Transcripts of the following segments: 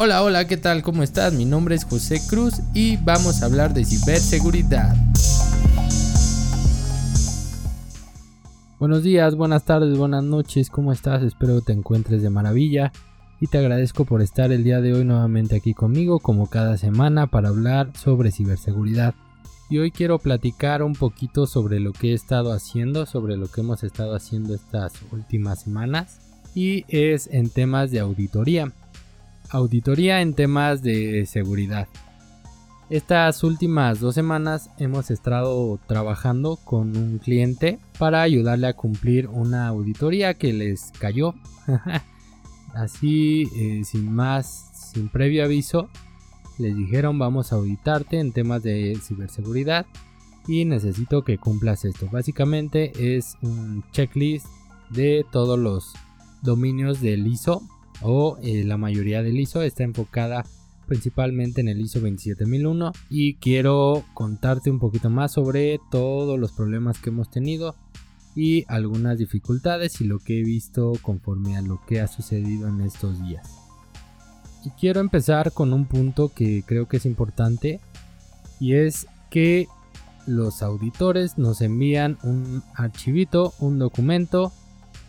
Hola, hola, ¿qué tal? ¿Cómo estás? Mi nombre es José Cruz y vamos a hablar de ciberseguridad. Buenos días, buenas tardes, buenas noches, ¿cómo estás? Espero que te encuentres de maravilla y te agradezco por estar el día de hoy nuevamente aquí conmigo como cada semana para hablar sobre ciberseguridad. Y hoy quiero platicar un poquito sobre lo que he estado haciendo, sobre lo que hemos estado haciendo estas últimas semanas y es en temas de auditoría auditoría en temas de seguridad. Estas últimas dos semanas hemos estado trabajando con un cliente para ayudarle a cumplir una auditoría que les cayó. Así, eh, sin más, sin previo aviso, les dijeron vamos a auditarte en temas de ciberseguridad y necesito que cumplas esto. Básicamente es un checklist de todos los dominios del ISO o eh, la mayoría del ISO está enfocada principalmente en el ISO 27001 y quiero contarte un poquito más sobre todos los problemas que hemos tenido y algunas dificultades y lo que he visto conforme a lo que ha sucedido en estos días. Y quiero empezar con un punto que creo que es importante y es que los auditores nos envían un archivito, un documento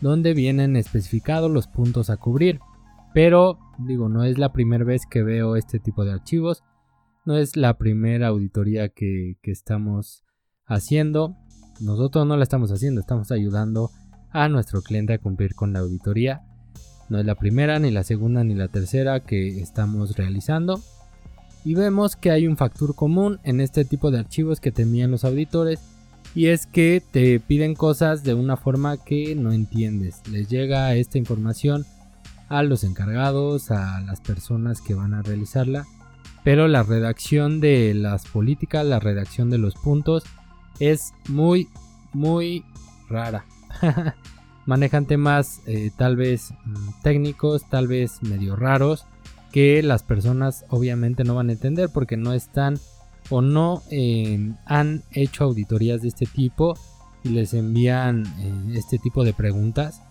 donde vienen especificados los puntos a cubrir. Pero digo, no es la primera vez que veo este tipo de archivos. No es la primera auditoría que, estamos haciendo. Nosotros no la estamos haciendo, estamos ayudando a nuestro cliente a cumplir con la auditoría. No es la primera, ni la segunda, ni la tercera que estamos realizando. Y vemos que hay un factor común en este tipo de archivos que te envían los auditores. Y es que te piden cosas de una forma que no entiendes. Les llega esta información a los encargados, a las personas que van a realizarla, pero la redacción de las políticas, la redacción de los puntos es muy, muy rara. Manejan temas eh, tal vez mm, técnicos, tal vez medio raros, que las personas obviamente no van a entender porque no están o no eh, han hecho auditorías de este tipo y les envían eh, este tipo de preguntas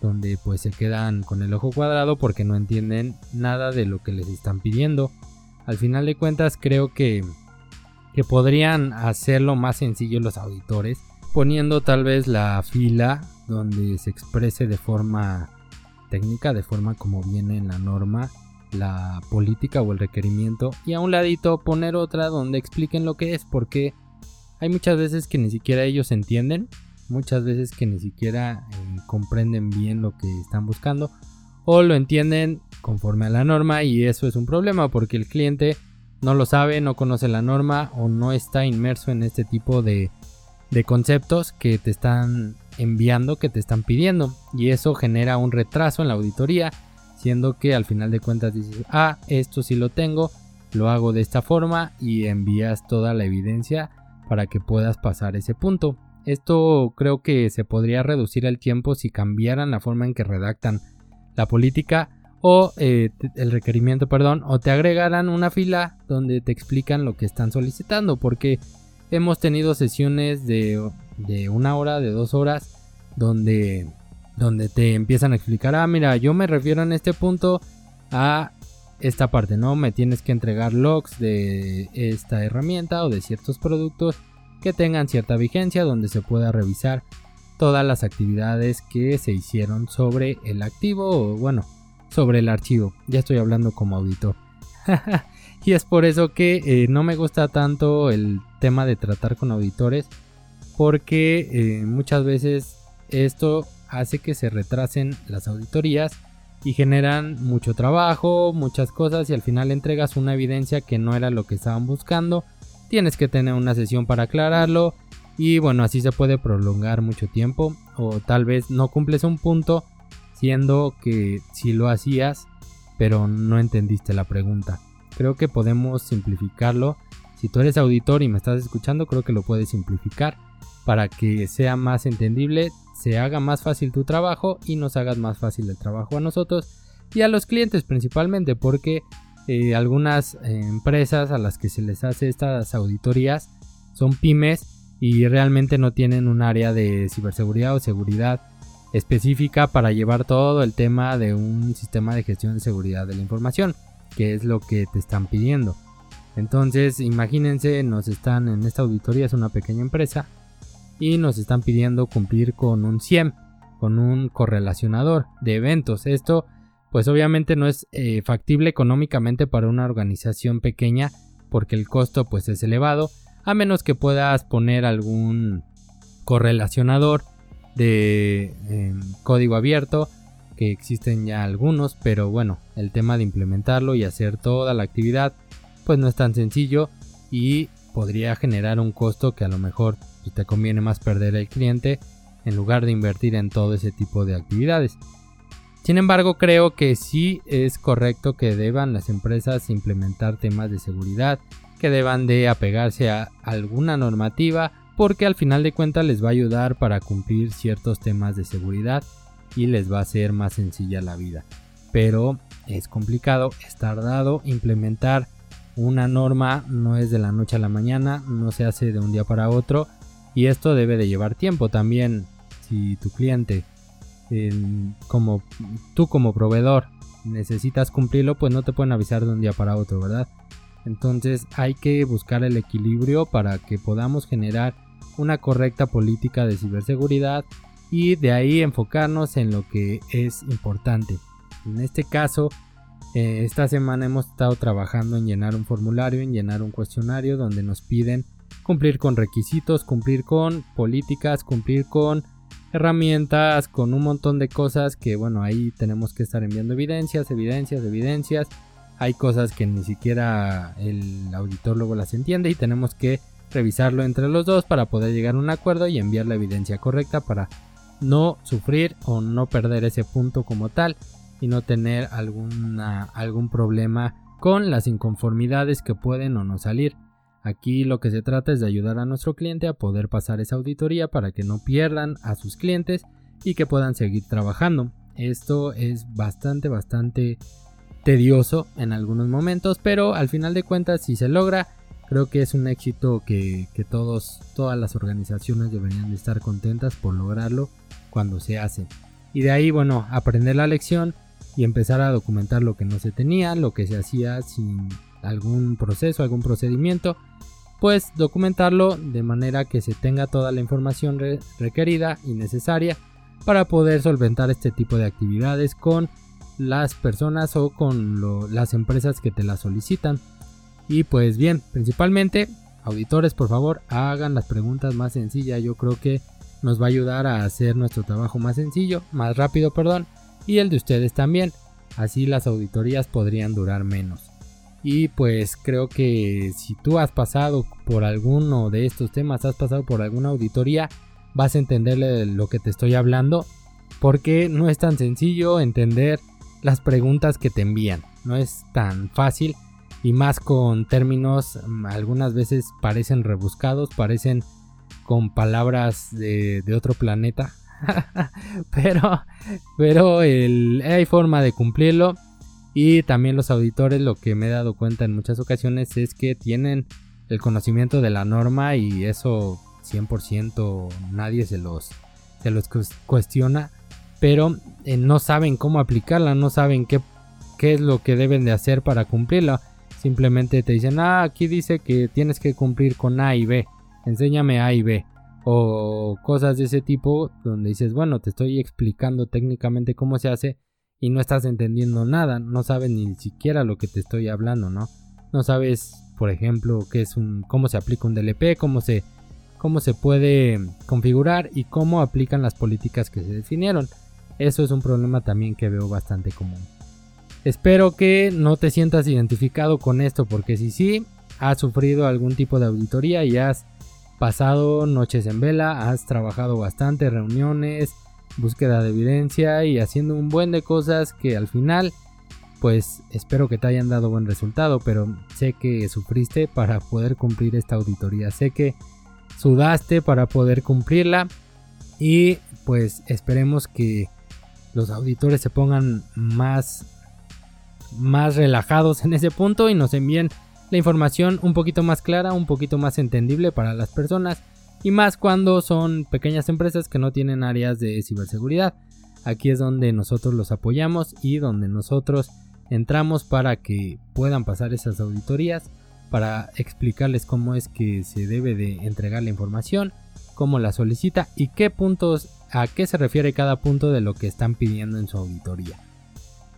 donde pues se quedan con el ojo cuadrado porque no entienden nada de lo que les están pidiendo. Al final de cuentas creo que, que podrían hacerlo más sencillo los auditores poniendo tal vez la fila donde se exprese de forma técnica, de forma como viene en la norma, la política o el requerimiento y a un ladito poner otra donde expliquen lo que es porque hay muchas veces que ni siquiera ellos entienden muchas veces que ni siquiera eh, comprenden bien lo que están buscando o lo entienden conforme a la norma y eso es un problema porque el cliente no lo sabe, no conoce la norma o no está inmerso en este tipo de, de conceptos que te están enviando, que te están pidiendo y eso genera un retraso en la auditoría siendo que al final de cuentas dices, ah, esto sí lo tengo, lo hago de esta forma y envías toda la evidencia para que puedas pasar ese punto. Esto creo que se podría reducir el tiempo si cambiaran la forma en que redactan la política o eh, el requerimiento, perdón, o te agregaran una fila donde te explican lo que están solicitando, porque hemos tenido sesiones de, de una hora, de dos horas, donde, donde te empiezan a explicar, ah, mira, yo me refiero en este punto a esta parte, ¿no? Me tienes que entregar logs de esta herramienta o de ciertos productos que tengan cierta vigencia donde se pueda revisar todas las actividades que se hicieron sobre el activo o bueno, sobre el archivo. Ya estoy hablando como auditor. y es por eso que eh, no me gusta tanto el tema de tratar con auditores porque eh, muchas veces esto hace que se retrasen las auditorías y generan mucho trabajo, muchas cosas y al final entregas una evidencia que no era lo que estaban buscando tienes que tener una sesión para aclararlo y bueno, así se puede prolongar mucho tiempo o tal vez no cumples un punto siendo que si lo hacías pero no entendiste la pregunta. Creo que podemos simplificarlo. Si tú eres auditor y me estás escuchando, creo que lo puedes simplificar para que sea más entendible, se haga más fácil tu trabajo y nos hagas más fácil el trabajo a nosotros y a los clientes principalmente porque eh, algunas eh, empresas a las que se les hace estas auditorías son pymes y realmente no tienen un área de ciberseguridad o seguridad específica para llevar todo el tema de un sistema de gestión de seguridad de la información. qué es lo que te están pidiendo. Entonces, imagínense, nos están en esta auditoría, es una pequeña empresa, y nos están pidiendo cumplir con un CIEM, con un correlacionador de eventos. Esto, pues obviamente no es eh, factible económicamente para una organización pequeña, porque el costo pues es elevado, a menos que puedas poner algún correlacionador de em, código abierto que existen ya algunos pero bueno el tema de implementarlo y hacer toda la actividad pues no es tan sencillo y podría generar un costo que a lo mejor pues, te conviene más perder el cliente en lugar de invertir en todo ese tipo de actividades. Sin embargo, creo que sí es correcto que deban las empresas implementar temas de seguridad, que deban de apegarse a alguna normativa, porque al final de cuentas les va a ayudar para cumplir ciertos temas de seguridad y les va a hacer más sencilla la vida. Pero es complicado, es tardado implementar una norma, no es de la noche a la mañana, no se hace de un día para otro y esto debe de llevar tiempo también. Si tu cliente, como tú como proveedor, necesitas cumplirlo, pues no te pueden avisar de un día para otro, ¿verdad? Entonces hay que buscar el equilibrio para que podamos generar una correcta política de ciberseguridad y de ahí enfocarnos en lo que es importante. En este caso, eh, esta semana hemos estado trabajando en llenar un formulario, en llenar un cuestionario donde nos piden cumplir con requisitos, cumplir con políticas, cumplir con herramientas, con un montón de cosas que bueno, ahí tenemos que estar enviando evidencias, evidencias, evidencias. Hay cosas que ni siquiera el auditor luego las entiende y tenemos que revisarlo entre los dos para poder llegar a un acuerdo y enviar la evidencia correcta para no sufrir o no perder ese punto como tal y no tener alguna, algún problema con las inconformidades que pueden o no salir. Aquí lo que se trata es de ayudar a nuestro cliente a poder pasar esa auditoría para que no pierdan a sus clientes y que puedan seguir trabajando. Esto es bastante, bastante tedioso en algunos momentos, pero al final de cuentas si se logra, creo que es un éxito que, que todos, todas las organizaciones deberían de estar contentas por lograrlo cuando se hace. Y de ahí, bueno, aprender la lección y empezar a documentar lo que no se tenía, lo que se hacía sin algún proceso, algún procedimiento, pues documentarlo de manera que se tenga toda la información requerida y necesaria para poder solventar este tipo de actividades con las personas o con las empresas que te la solicitan. Y pues bien, principalmente, auditores, por favor, hagan las preguntas más sencillas. Yo creo que nos va a ayudar a hacer nuestro trabajo más sencillo, más rápido, perdón, y el de ustedes también. Así las auditorías podrían durar menos. Y pues creo que si tú has pasado por alguno de estos temas, has pasado por alguna auditoría, vas a entenderle lo que te estoy hablando. Porque no es tan sencillo entender las preguntas que te envían. No es tan fácil. Y más con términos mm, algunas veces parecen rebuscados, parecen con palabras de, otro planeta. pero pero hay forma de cumplirlo. Y también los auditores lo que me he dado cuenta en muchas ocasiones es que tienen el conocimiento de la norma y eso 100% nadie se los, se los cuestiona. Pero eh, no saben cómo aplicarla, no saben qué, qué es lo que deben de hacer para cumplirla. Simplemente te dicen, ah, aquí dice que tienes que cumplir con A y B enséñame A y B. O cosas de ese tipo donde dices, bueno, te estoy explicando técnicamente cómo se hace y no estás entendiendo nada, no sabes ni siquiera lo que te estoy hablando, ¿no? No sabes, por ejemplo, qué es un, cómo se aplica un DLP, cómo se, cómo se puede configurar y cómo aplican las políticas que se definieron. Eso es un problema también que veo bastante común. Espero que no te sientas identificado con esto, porque si sí, has sufrido algún tipo de auditoría y has pasado noches en vela, has trabajado bastante, reuniones, búsqueda de evidencia y haciendo un buen de cosas que al final pues espero que te hayan dado buen resultado, pero sé que sufriste para poder cumplir esta auditoría, sé que sudaste para poder cumplirla y pues esperemos que los auditores se pongan más más relajados en ese punto y nos envíen la información un poquito más clara, un poquito más entendible para las personas y más cuando son pequeñas empresas que no tienen áreas de ciberseguridad. Aquí es donde nosotros los apoyamos y donde nosotros entramos para que puedan pasar esas auditorías, para explicarles cómo es que se debe de entregar la información, cómo la solicita y qué puntos, a qué se refiere cada punto de lo que están pidiendo en su auditoría.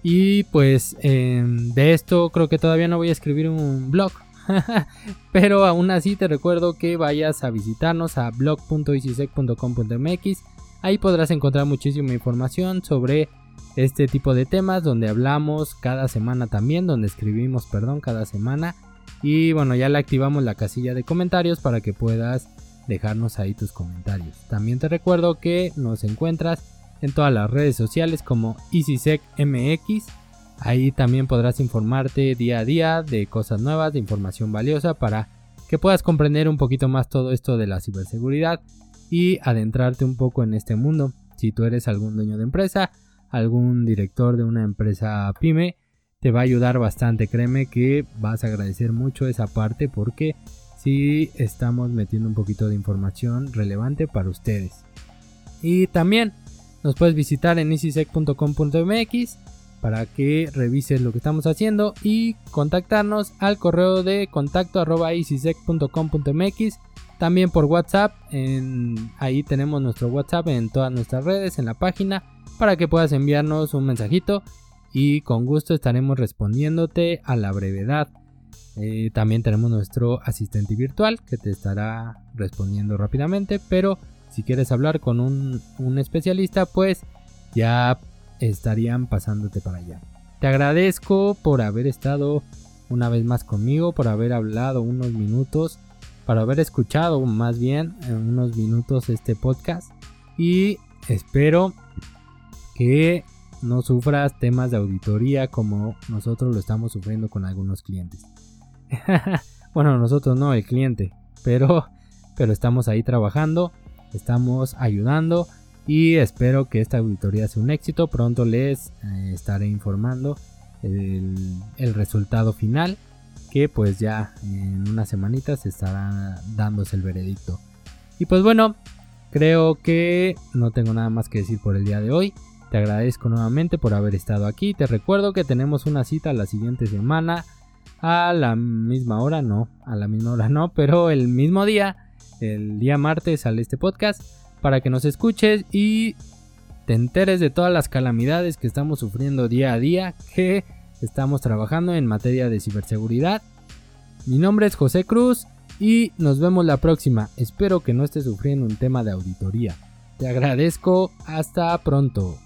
Y pues em, de esto creo que todavía no voy a escribir un blog. Pero aún así te recuerdo que vayas a visitarnos a blog.icisec.com.mx. Ahí podrás encontrar muchísima información sobre este tipo de temas donde hablamos cada semana también, donde escribimos, perdón, cada semana. Y bueno, ya le activamos la casilla de comentarios para que puedas dejarnos ahí tus comentarios. También te recuerdo que nos encuentras en todas las redes sociales como EasySecMX. Ahí también podrás informarte día a día de cosas nuevas, de información valiosa para que puedas comprender un poquito más todo esto de la ciberseguridad y adentrarte un poco en este mundo. Si tú eres algún dueño de empresa, algún director de una empresa pyme, te va a ayudar bastante. Créeme que vas a agradecer mucho esa parte porque si estamos metiendo un poquito de información relevante para ustedes. Y también nos puedes visitar en easysec.com.mx para que revises lo que estamos haciendo y contactarnos al correo de contacto arroba easysec.com.mx también por WhatsApp en, ahí tenemos nuestro WhatsApp en todas nuestras redes en la página para que puedas enviarnos un mensajito y con gusto estaremos respondiéndote a la brevedad. Eh, también tenemos nuestro asistente virtual que te estará respondiendo rápidamente pero si quieres hablar con un, especialista, pues ya estarían pasándote para allá. Te agradezco por haber estado una vez más conmigo, por haber hablado unos minutos, por haber escuchado más bien en unos minutos este podcast y espero que no sufras temas de auditoría como nosotros lo estamos sufriendo con algunos clientes. bueno, nosotros no, el cliente, pero pero estamos ahí trabajando estamos ayudando y espero que esta auditoría sea un éxito. Pronto les eh, estaré informando el, resultado final que pues ya en unas semanitas estará dándose el veredicto. Y pues bueno, creo que no tengo nada más que decir por el día de hoy. Te agradezco nuevamente por haber estado aquí. Te recuerdo que tenemos una cita la siguiente semana a la misma hora, no, a la misma hora no, pero el mismo día el día martes sale este podcast para que nos escuches y te enteres de todas las calamidades que estamos sufriendo día a día, que estamos trabajando en materia de ciberseguridad. Mi nombre es José Cruz y nos vemos la próxima. Espero que no estés sufriendo un tema de auditoría. Te agradezco, hasta pronto.